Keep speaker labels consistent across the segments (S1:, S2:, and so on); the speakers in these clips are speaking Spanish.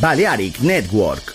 S1: Balearic Network.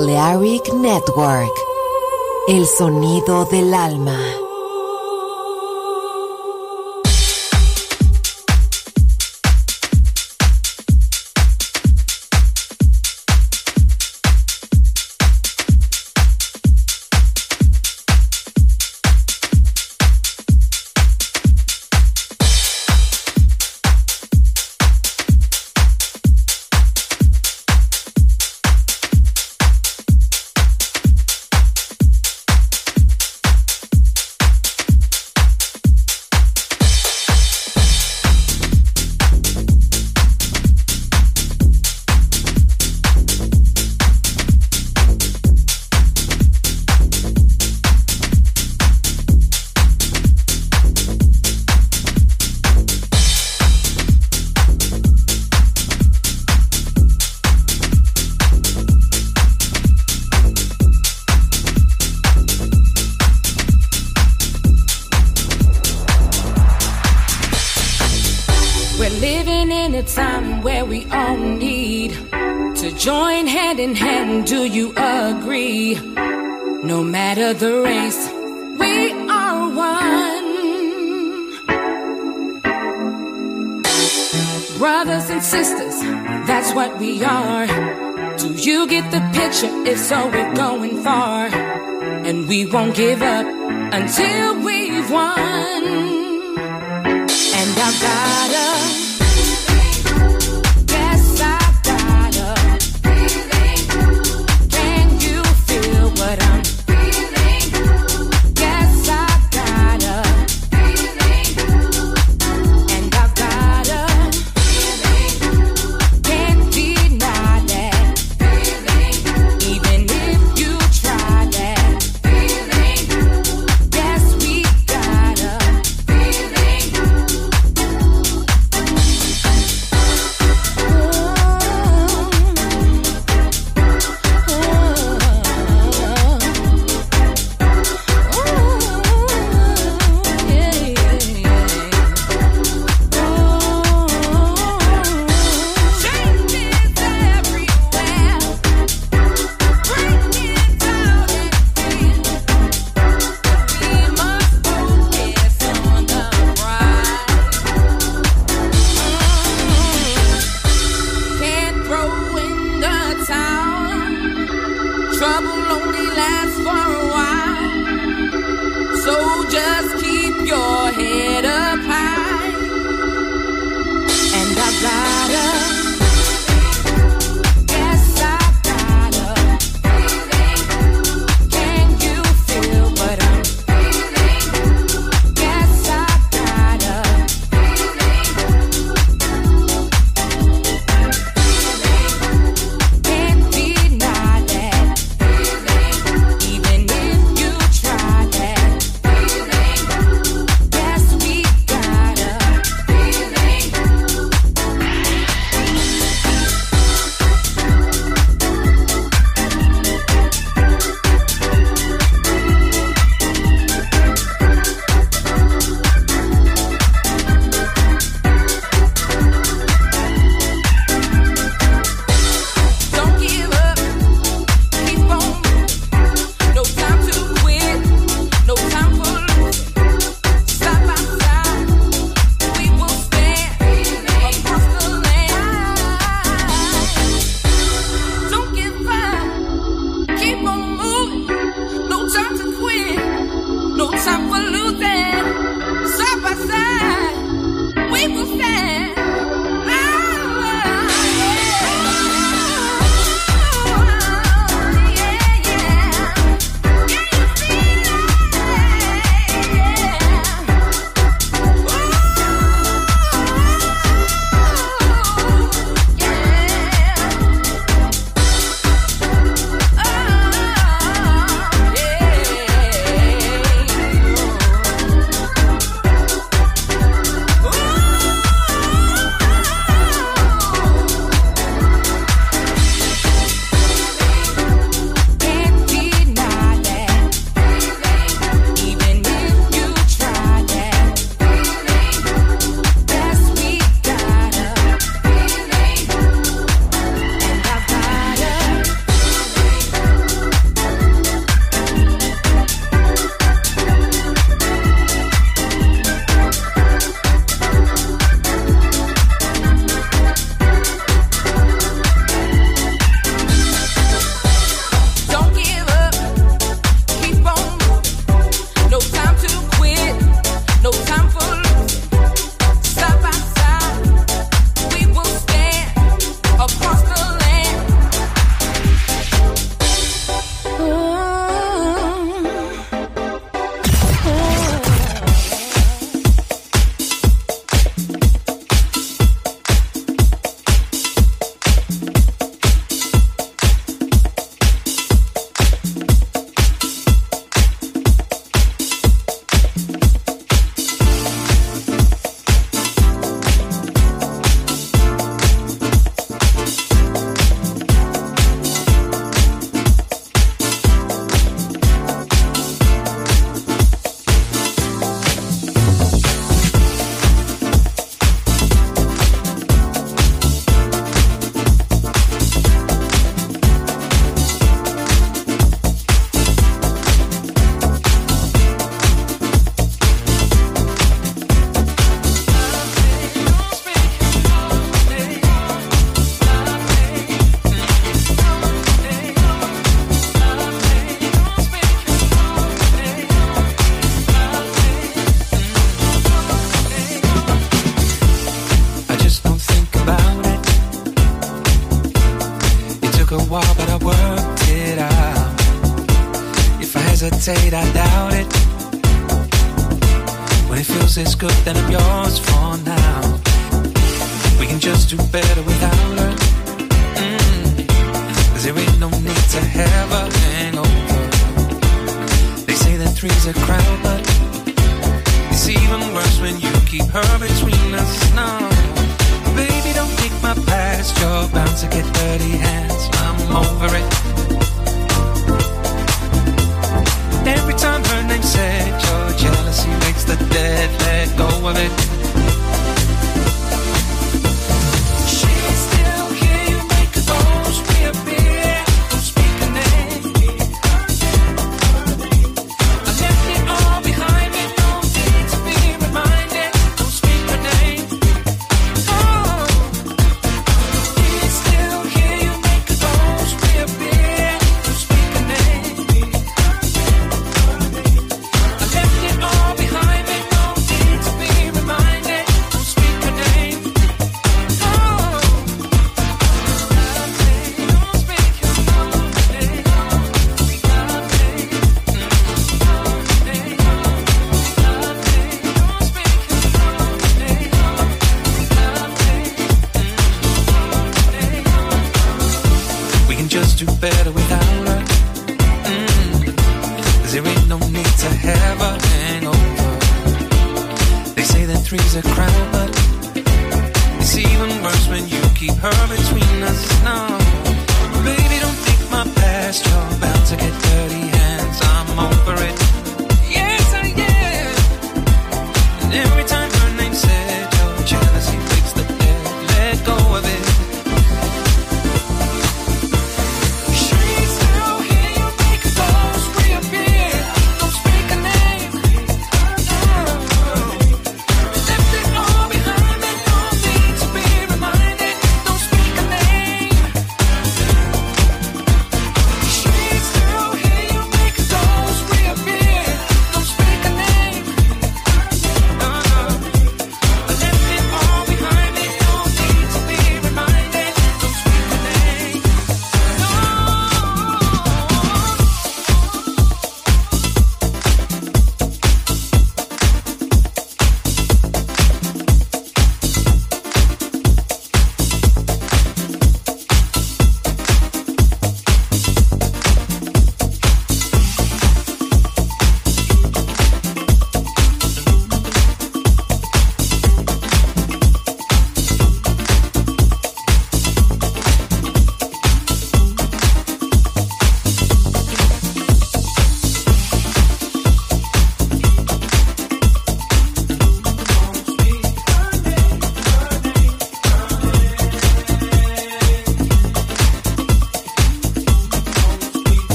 S2: Balearic Network, el sonido del alma. That's what we
S3: are. Do you get the picture?
S4: If so, we're going far. And we won't give up until we've won. And I've
S5: got us.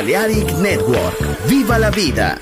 S1: Balearic Network. ¡Viva la vida!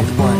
S3: Balearic Network.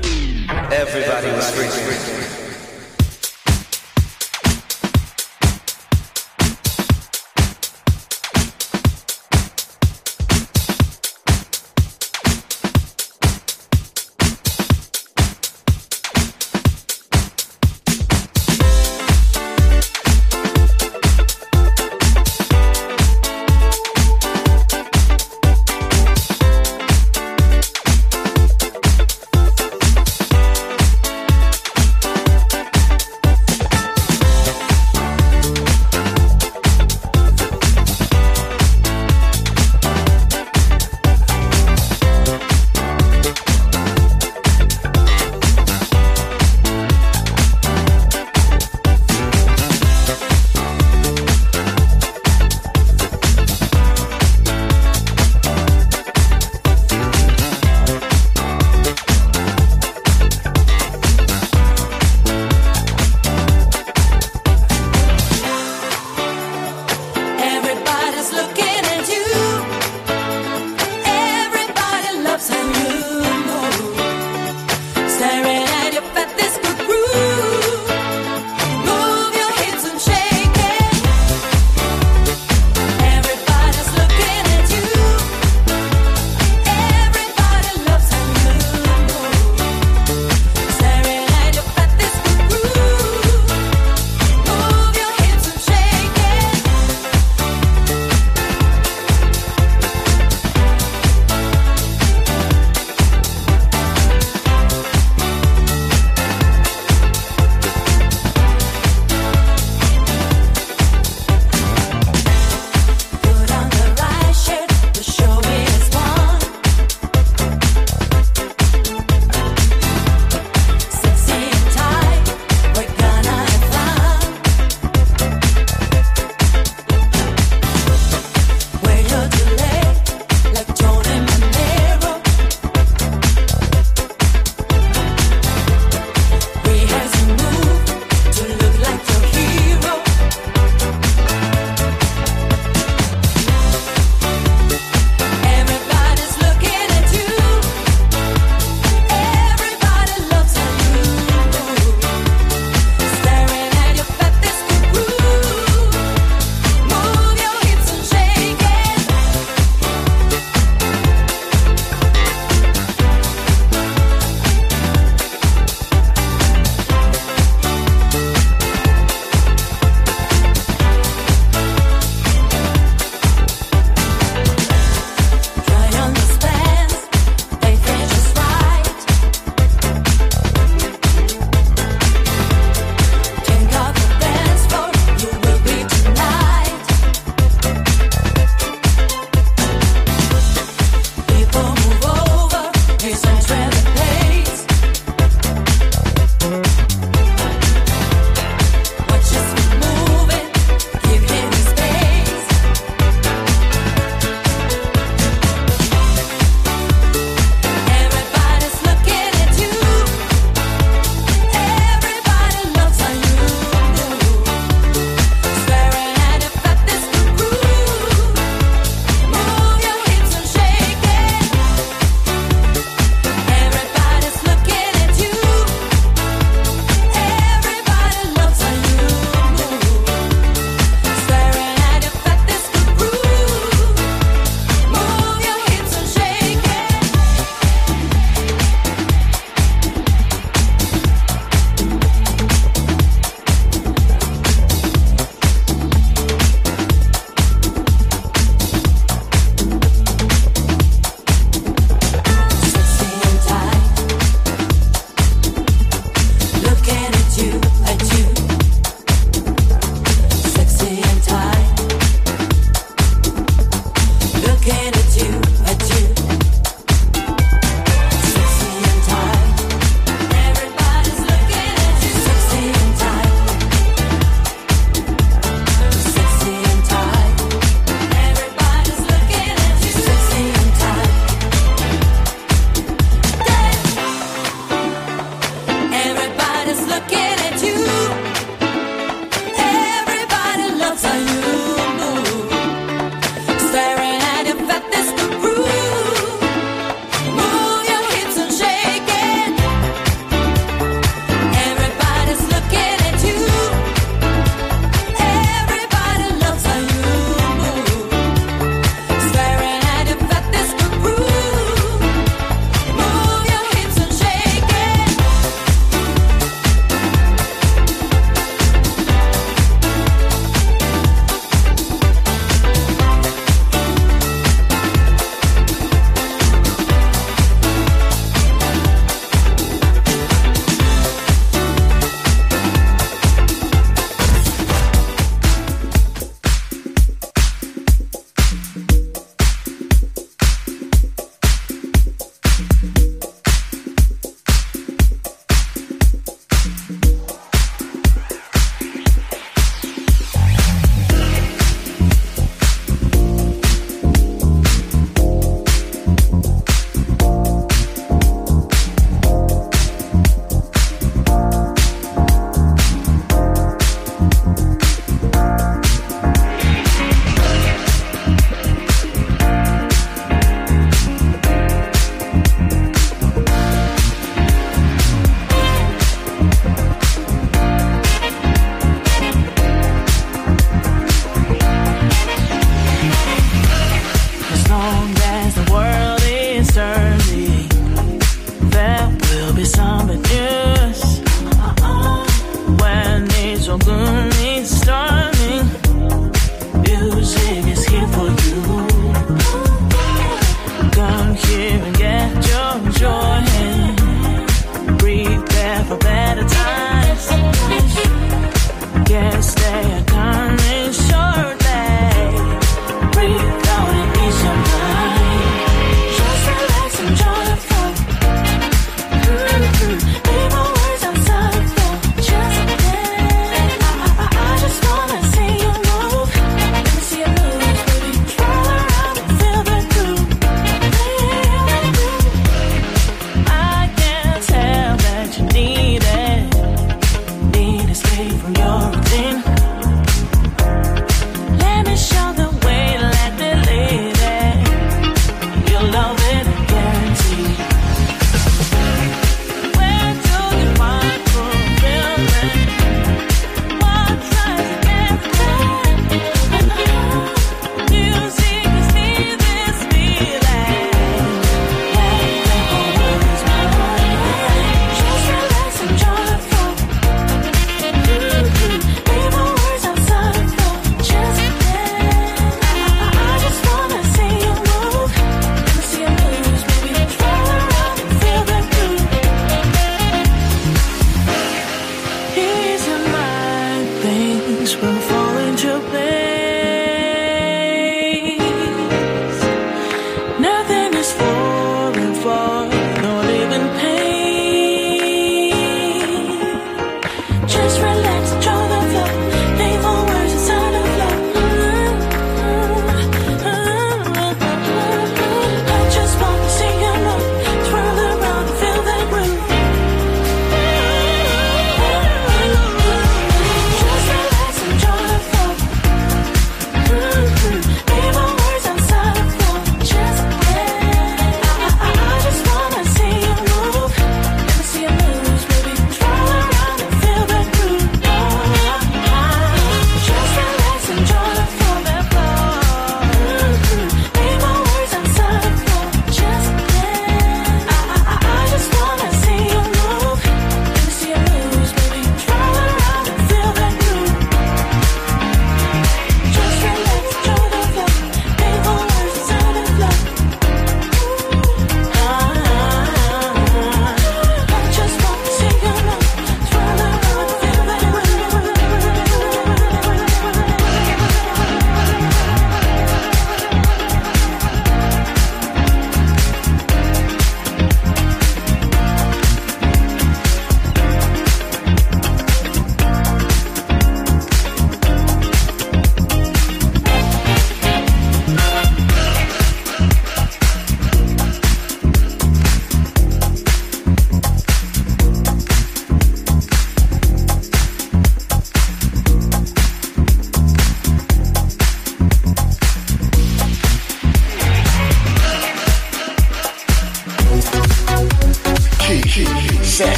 S6: stronger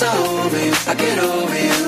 S5: it's over you. I get over you.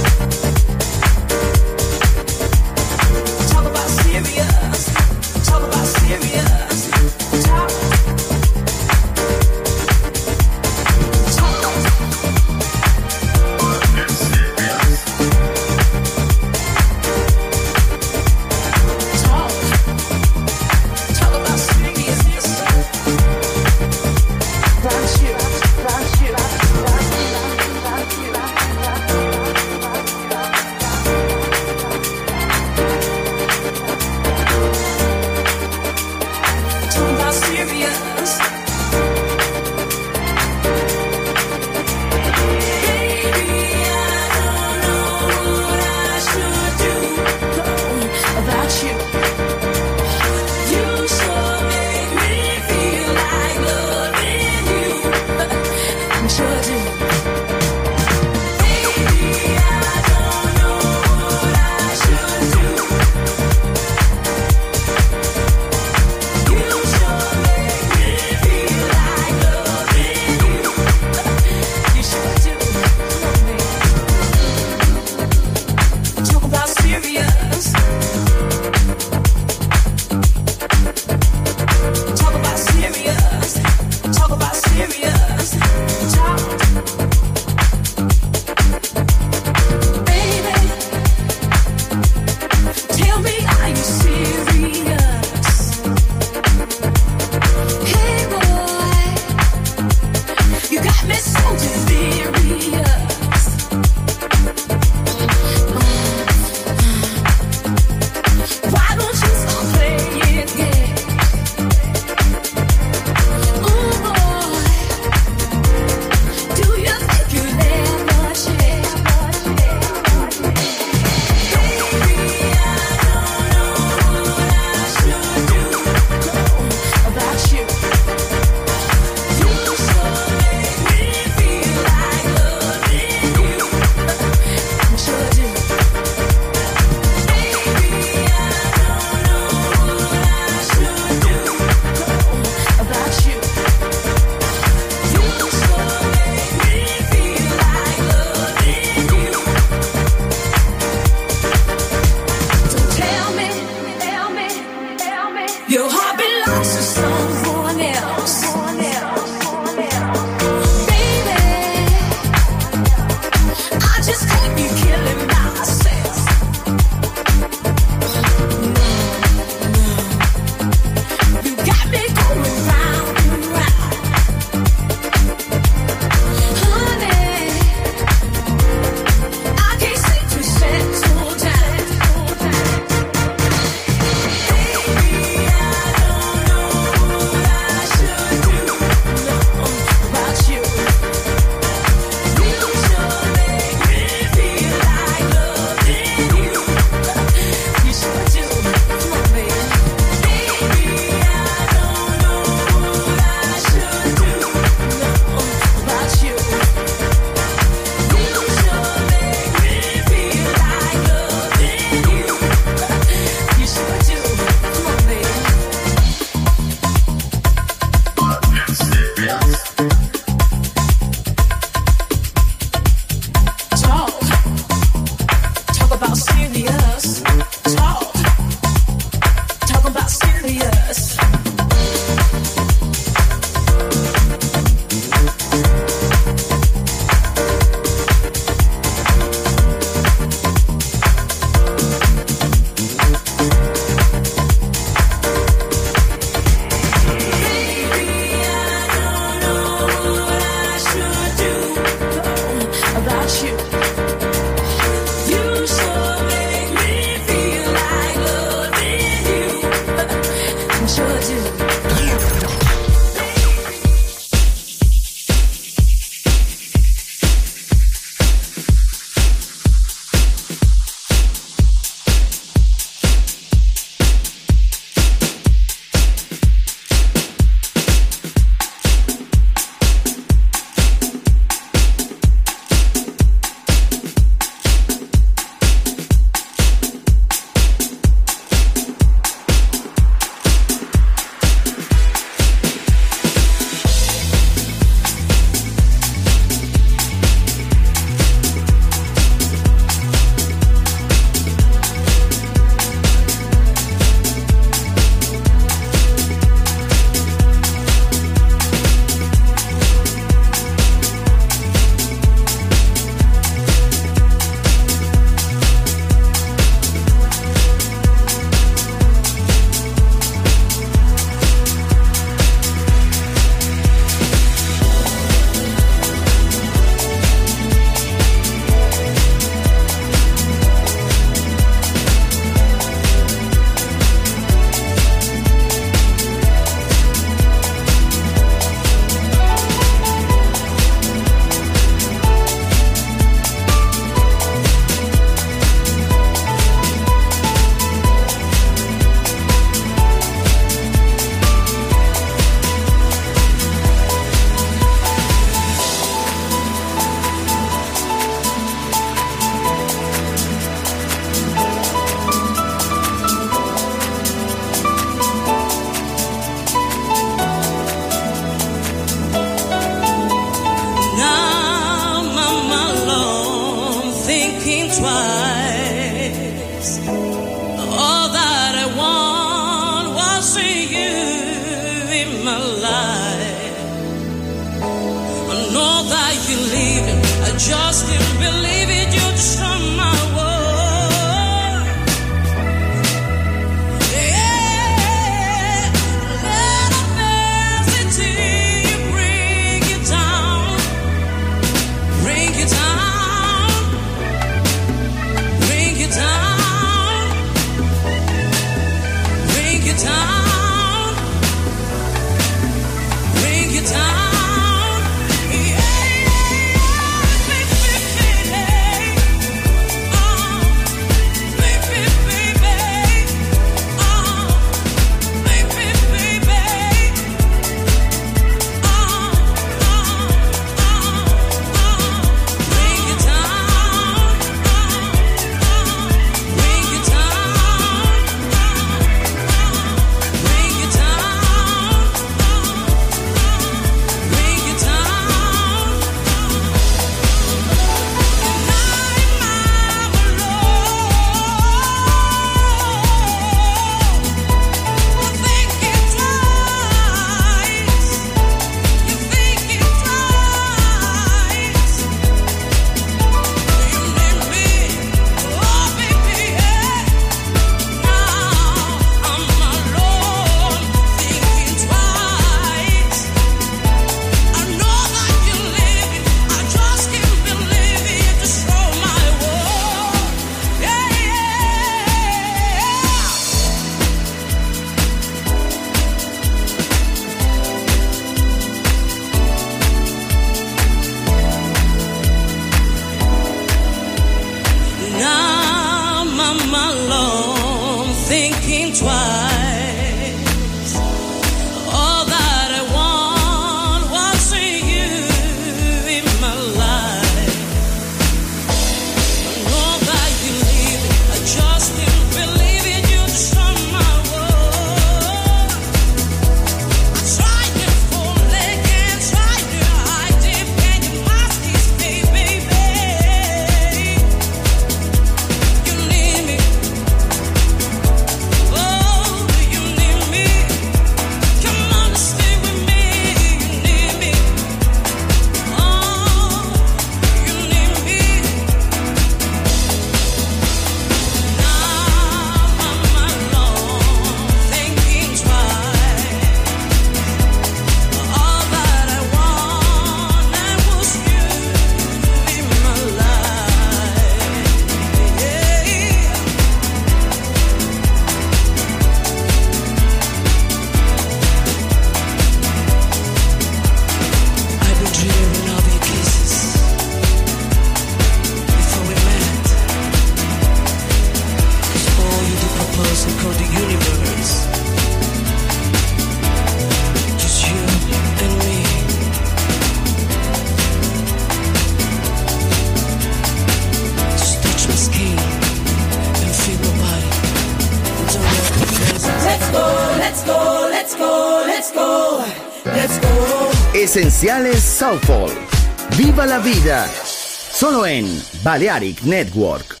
S7: Balearic Network.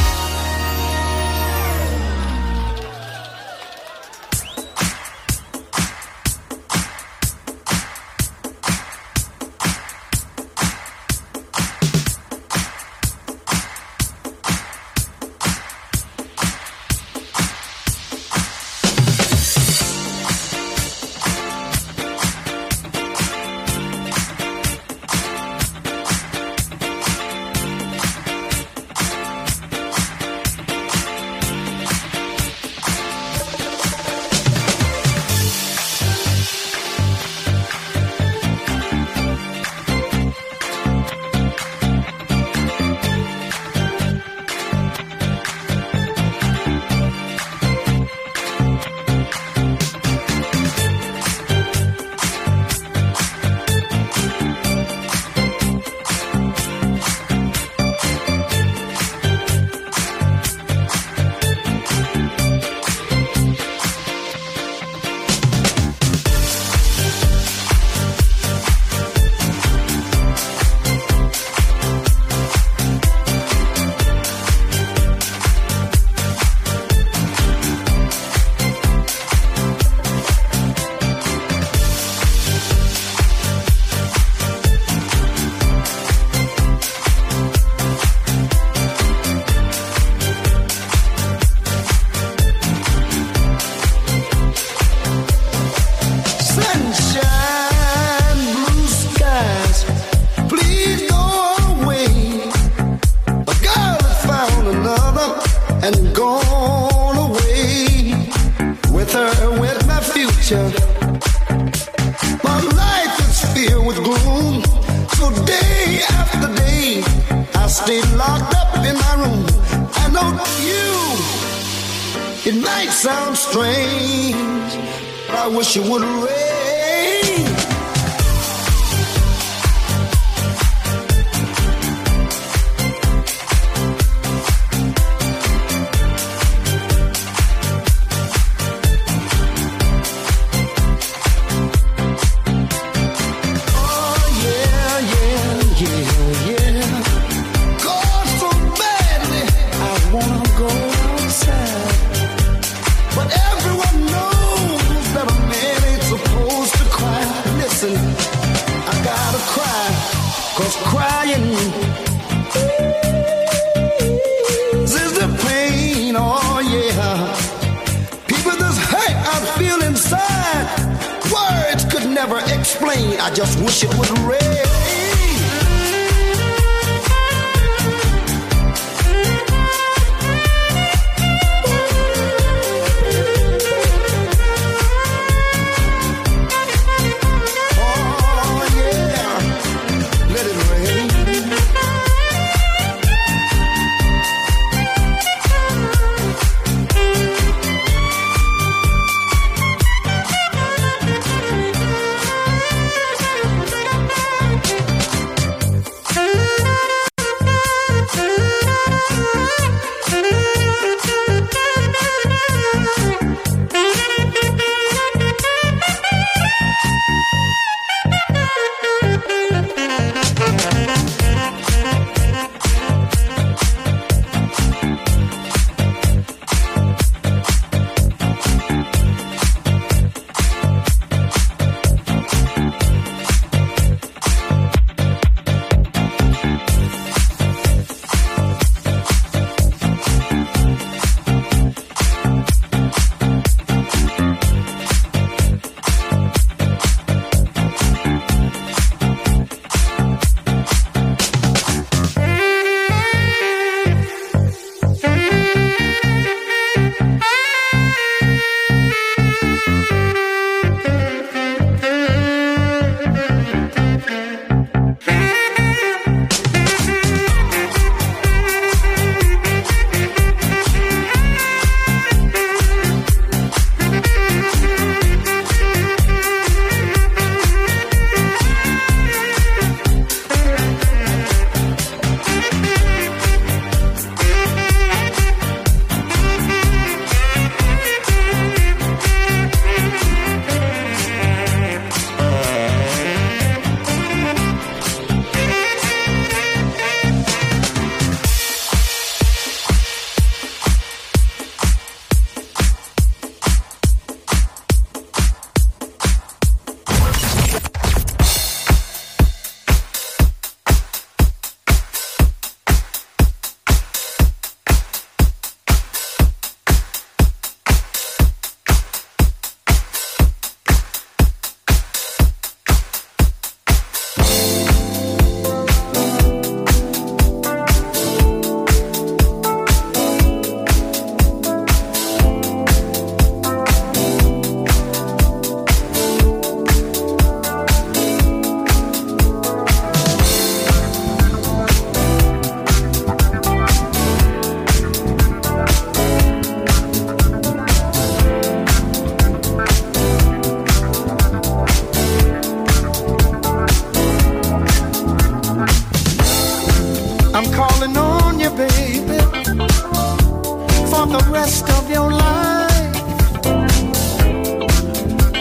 S8: rest of your life.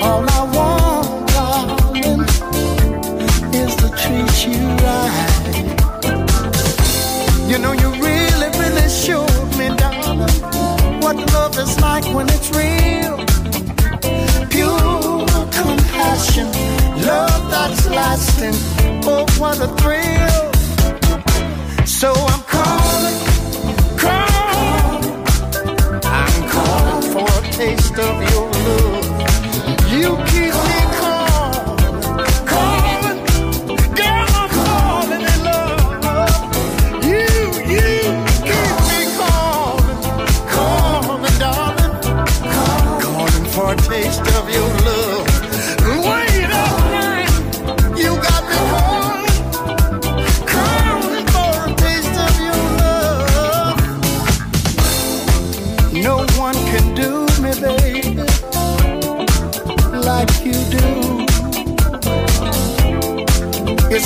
S8: All I want, darling, is to treat you right. You know, you really, really showed me, darling, what love is like when it's real. Pure compassion, love that's lasting. Oh, what a thrill. So I'm taste of your love. You keep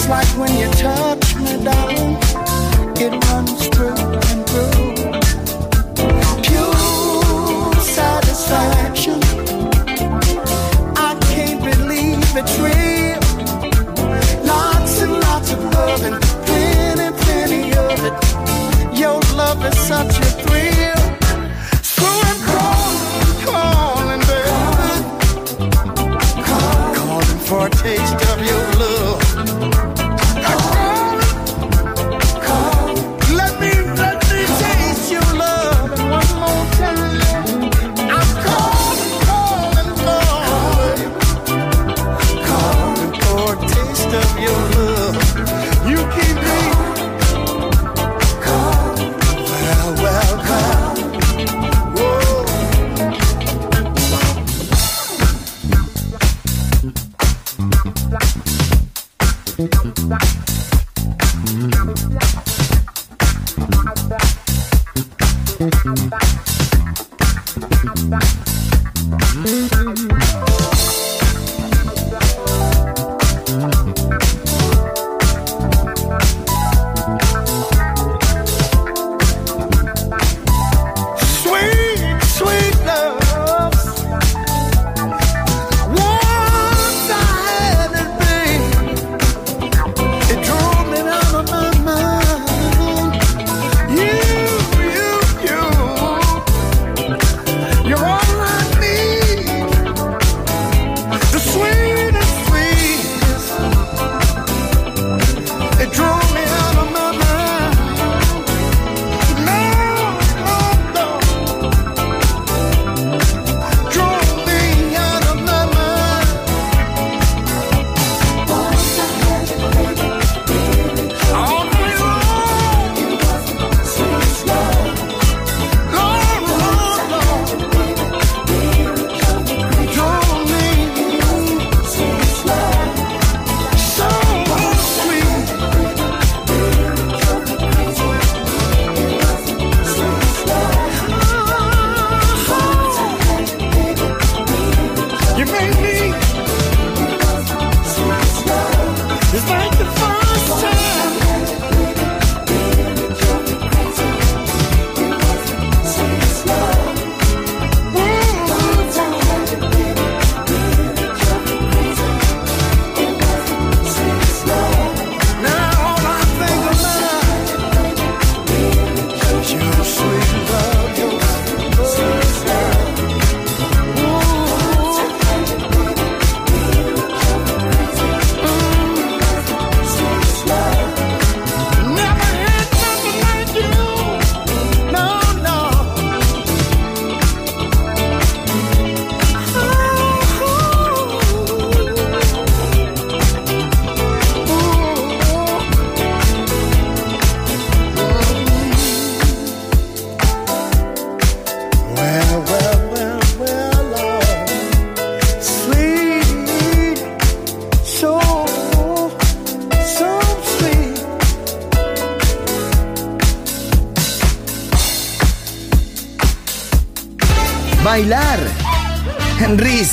S8: like when you touch